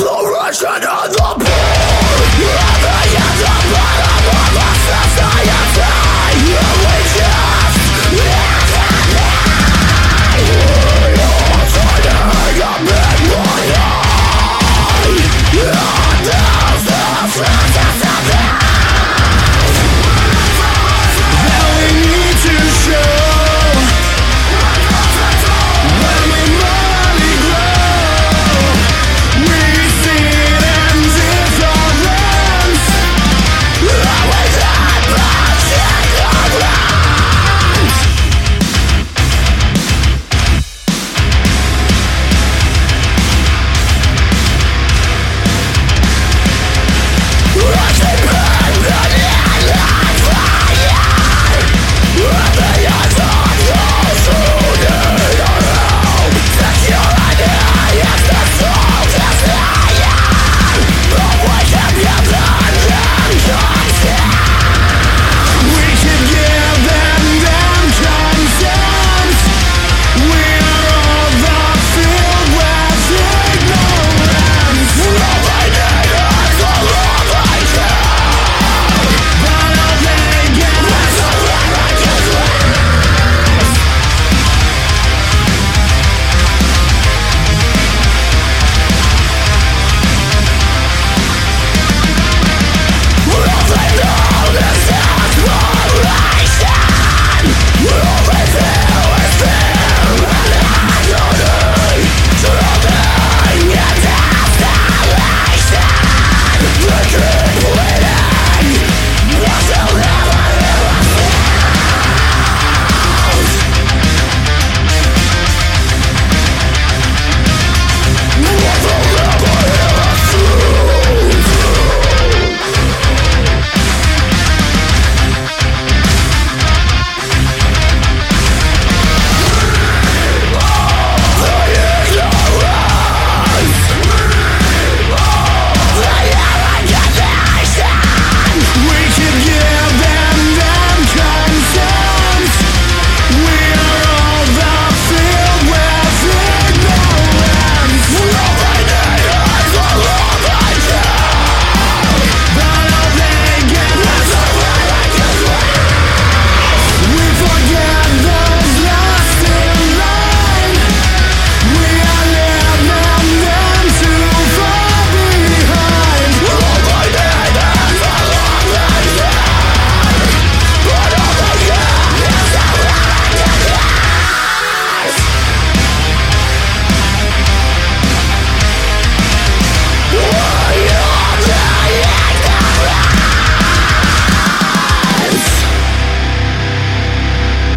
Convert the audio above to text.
The Russian and the poor.